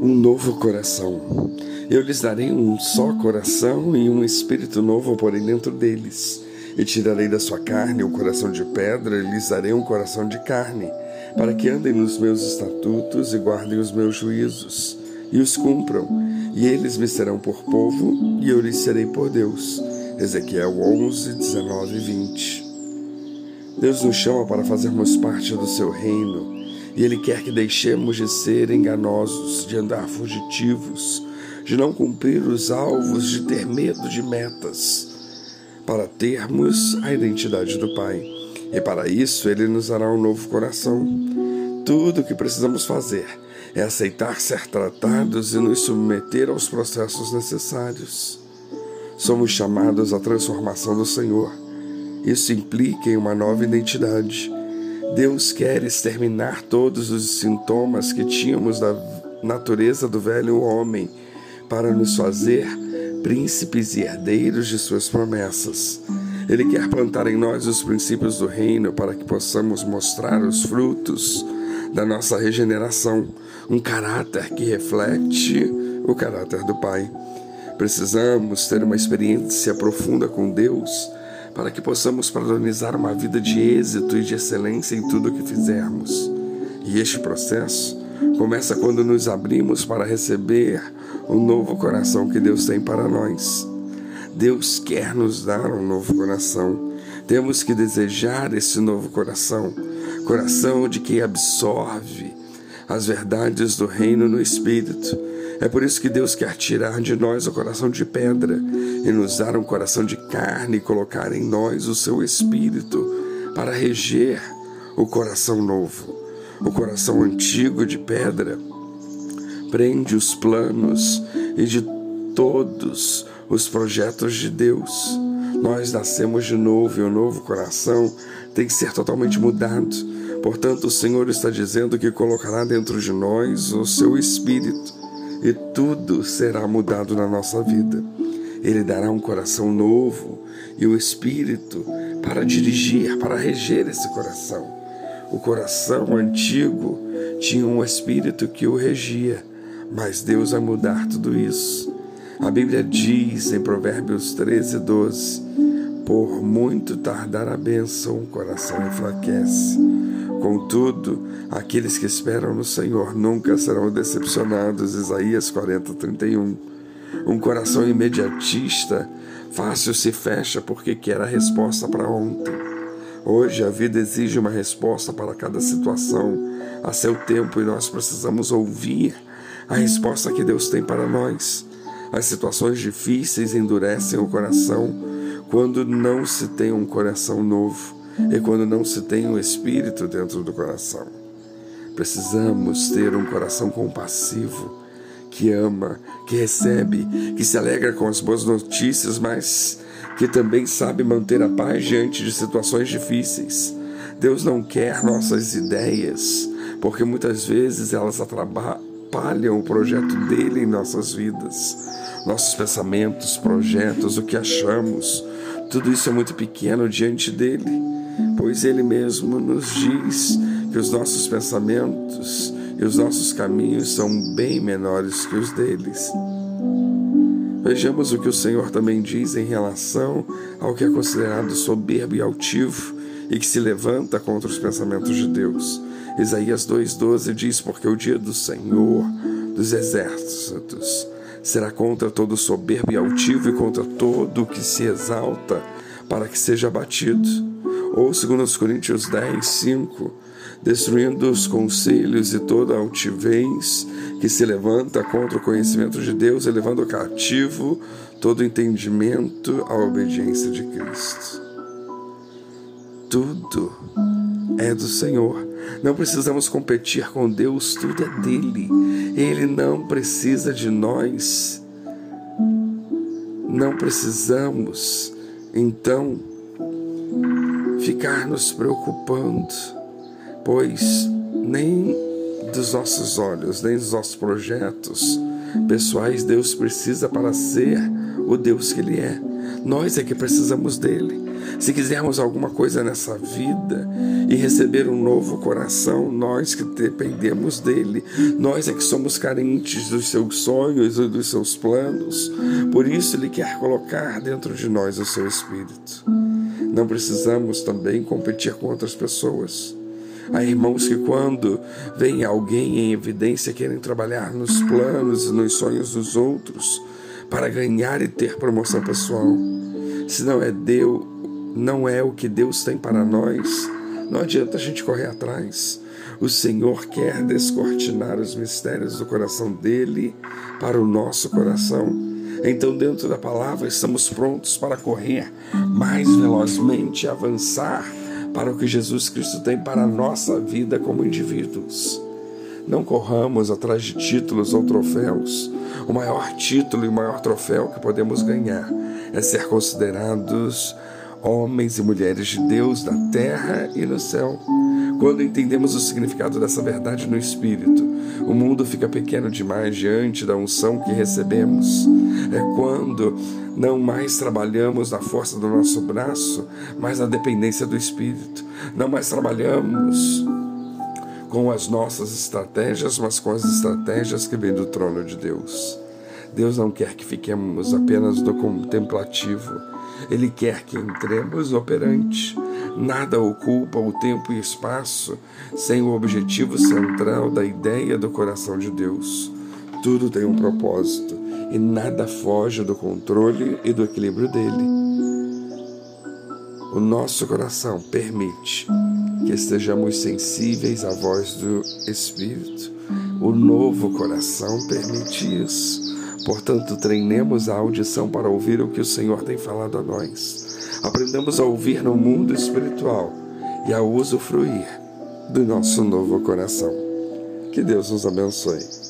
um novo coração. Eu lhes darei um só coração e um espírito novo porém dentro deles. E tirarei da sua carne o coração de pedra e lhes darei um coração de carne, para que andem nos meus estatutos e guardem os meus juízos, e os cumpram. E eles me serão por povo, e eu lhes serei por Deus. Ezequiel 11, 19 e 20. Deus nos chama para fazermos parte do seu reino e Ele quer que deixemos de ser enganosos, de andar fugitivos, de não cumprir os alvos, de ter medo de metas, para termos a identidade do Pai. E para isso Ele nos dará um novo coração. Tudo o que precisamos fazer é aceitar ser tratados e nos submeter aos processos necessários. Somos chamados à transformação do Senhor. Isso implica em uma nova identidade Deus quer exterminar todos os sintomas que tínhamos da natureza do velho homem para nos fazer príncipes e herdeiros de suas promessas. Ele quer plantar em nós os princípios do reino para que possamos mostrar os frutos da nossa regeneração, um caráter que reflete o caráter do Pai. Precisamos ter uma experiência profunda com Deus para que possamos padronizar uma vida de êxito e de excelência em tudo o que fizermos. E este processo começa quando nos abrimos para receber o novo coração que Deus tem para nós. Deus quer nos dar um novo coração. Temos que desejar esse novo coração, coração de quem absorve as verdades do reino no espírito é por isso que Deus quer tirar de nós o coração de pedra e nos dar um coração de carne e colocar em nós o seu espírito para reger o coração novo. O coração antigo de pedra prende os planos e de todos os projetos de Deus. Nós nascemos de novo e o novo coração tem que ser totalmente mudado. Portanto, o Senhor está dizendo que colocará dentro de nós o seu espírito e tudo será mudado na nossa vida. Ele dará um coração novo e o espírito para dirigir, para reger esse coração. O coração antigo tinha um espírito que o regia, mas Deus vai mudar tudo isso. A Bíblia diz em Provérbios 13, 12: Por muito tardar a bênção, o coração enfraquece Contudo, aqueles que esperam no Senhor nunca serão decepcionados. Isaías 40, 31. Um coração imediatista fácil se fecha porque quer a resposta para ontem. Hoje a vida exige uma resposta para cada situação a seu tempo e nós precisamos ouvir a resposta que Deus tem para nós. As situações difíceis endurecem o coração quando não se tem um coração novo e quando não se tem o um Espírito dentro do coração. Precisamos ter um coração compassivo, que ama, que recebe, que se alegra com as boas notícias, mas que também sabe manter a paz diante de situações difíceis. Deus não quer nossas ideias, porque muitas vezes elas atrapalham o projeto dele em nossas vidas. Nossos pensamentos, projetos, o que achamos, tudo isso é muito pequeno diante dele pois Ele mesmo nos diz que os nossos pensamentos e os nossos caminhos são bem menores que os deles. Vejamos o que o Senhor também diz em relação ao que é considerado soberbo e altivo e que se levanta contra os pensamentos de Deus. Isaías 2,12 diz: Porque o dia do Senhor dos exércitos será contra todo soberbo e altivo e contra todo que se exalta, para que seja abatido ou 2 Coríntios 10, 5, destruindo os conselhos e toda altivez que se levanta contra o conhecimento de Deus, elevando cativo todo entendimento à obediência de Cristo. Tudo é do Senhor. Não precisamos competir com Deus, tudo é dele. Ele não precisa de nós. Não precisamos, então, ficar nos preocupando, pois nem dos nossos olhos, nem dos nossos projetos pessoais Deus precisa para ser o Deus que Ele é. Nós é que precisamos dele. Se quisermos alguma coisa nessa vida e receber um novo coração, nós que dependemos dele, nós é que somos carentes dos seus sonhos e dos seus planos, por isso ele quer colocar dentro de nós o seu espírito. Não precisamos também competir com outras pessoas. Há irmãos que, quando vem alguém em evidência, querem trabalhar nos planos e nos sonhos dos outros para ganhar e ter promoção pessoal. Se não é Deus, não é o que Deus tem para nós, não adianta a gente correr atrás. O Senhor quer descortinar os mistérios do coração dele para o nosso coração. Então, dentro da palavra, estamos prontos para correr mais velozmente, avançar para o que Jesus Cristo tem para a nossa vida como indivíduos. Não corramos atrás de títulos ou troféus. O maior título e o maior troféu que podemos ganhar é ser considerados homens e mulheres de Deus na terra e no céu. Quando entendemos o significado dessa verdade no Espírito, o mundo fica pequeno demais diante da unção que recebemos. É quando não mais trabalhamos na força do nosso braço, mas na dependência do Espírito. Não mais trabalhamos com as nossas estratégias, mas com as estratégias que vêm do trono de Deus. Deus não quer que fiquemos apenas no contemplativo, Ele quer que entremos operante. Nada ocupa o tempo e espaço sem o objetivo central da ideia do coração de Deus. Tudo tem um propósito e nada foge do controle e do equilíbrio dele. O nosso coração permite que estejamos sensíveis à voz do Espírito. O novo coração permite isso. Portanto, treinemos a audição para ouvir o que o Senhor tem falado a nós. Aprendamos a ouvir no mundo espiritual e a usufruir do nosso novo coração. Que Deus nos abençoe.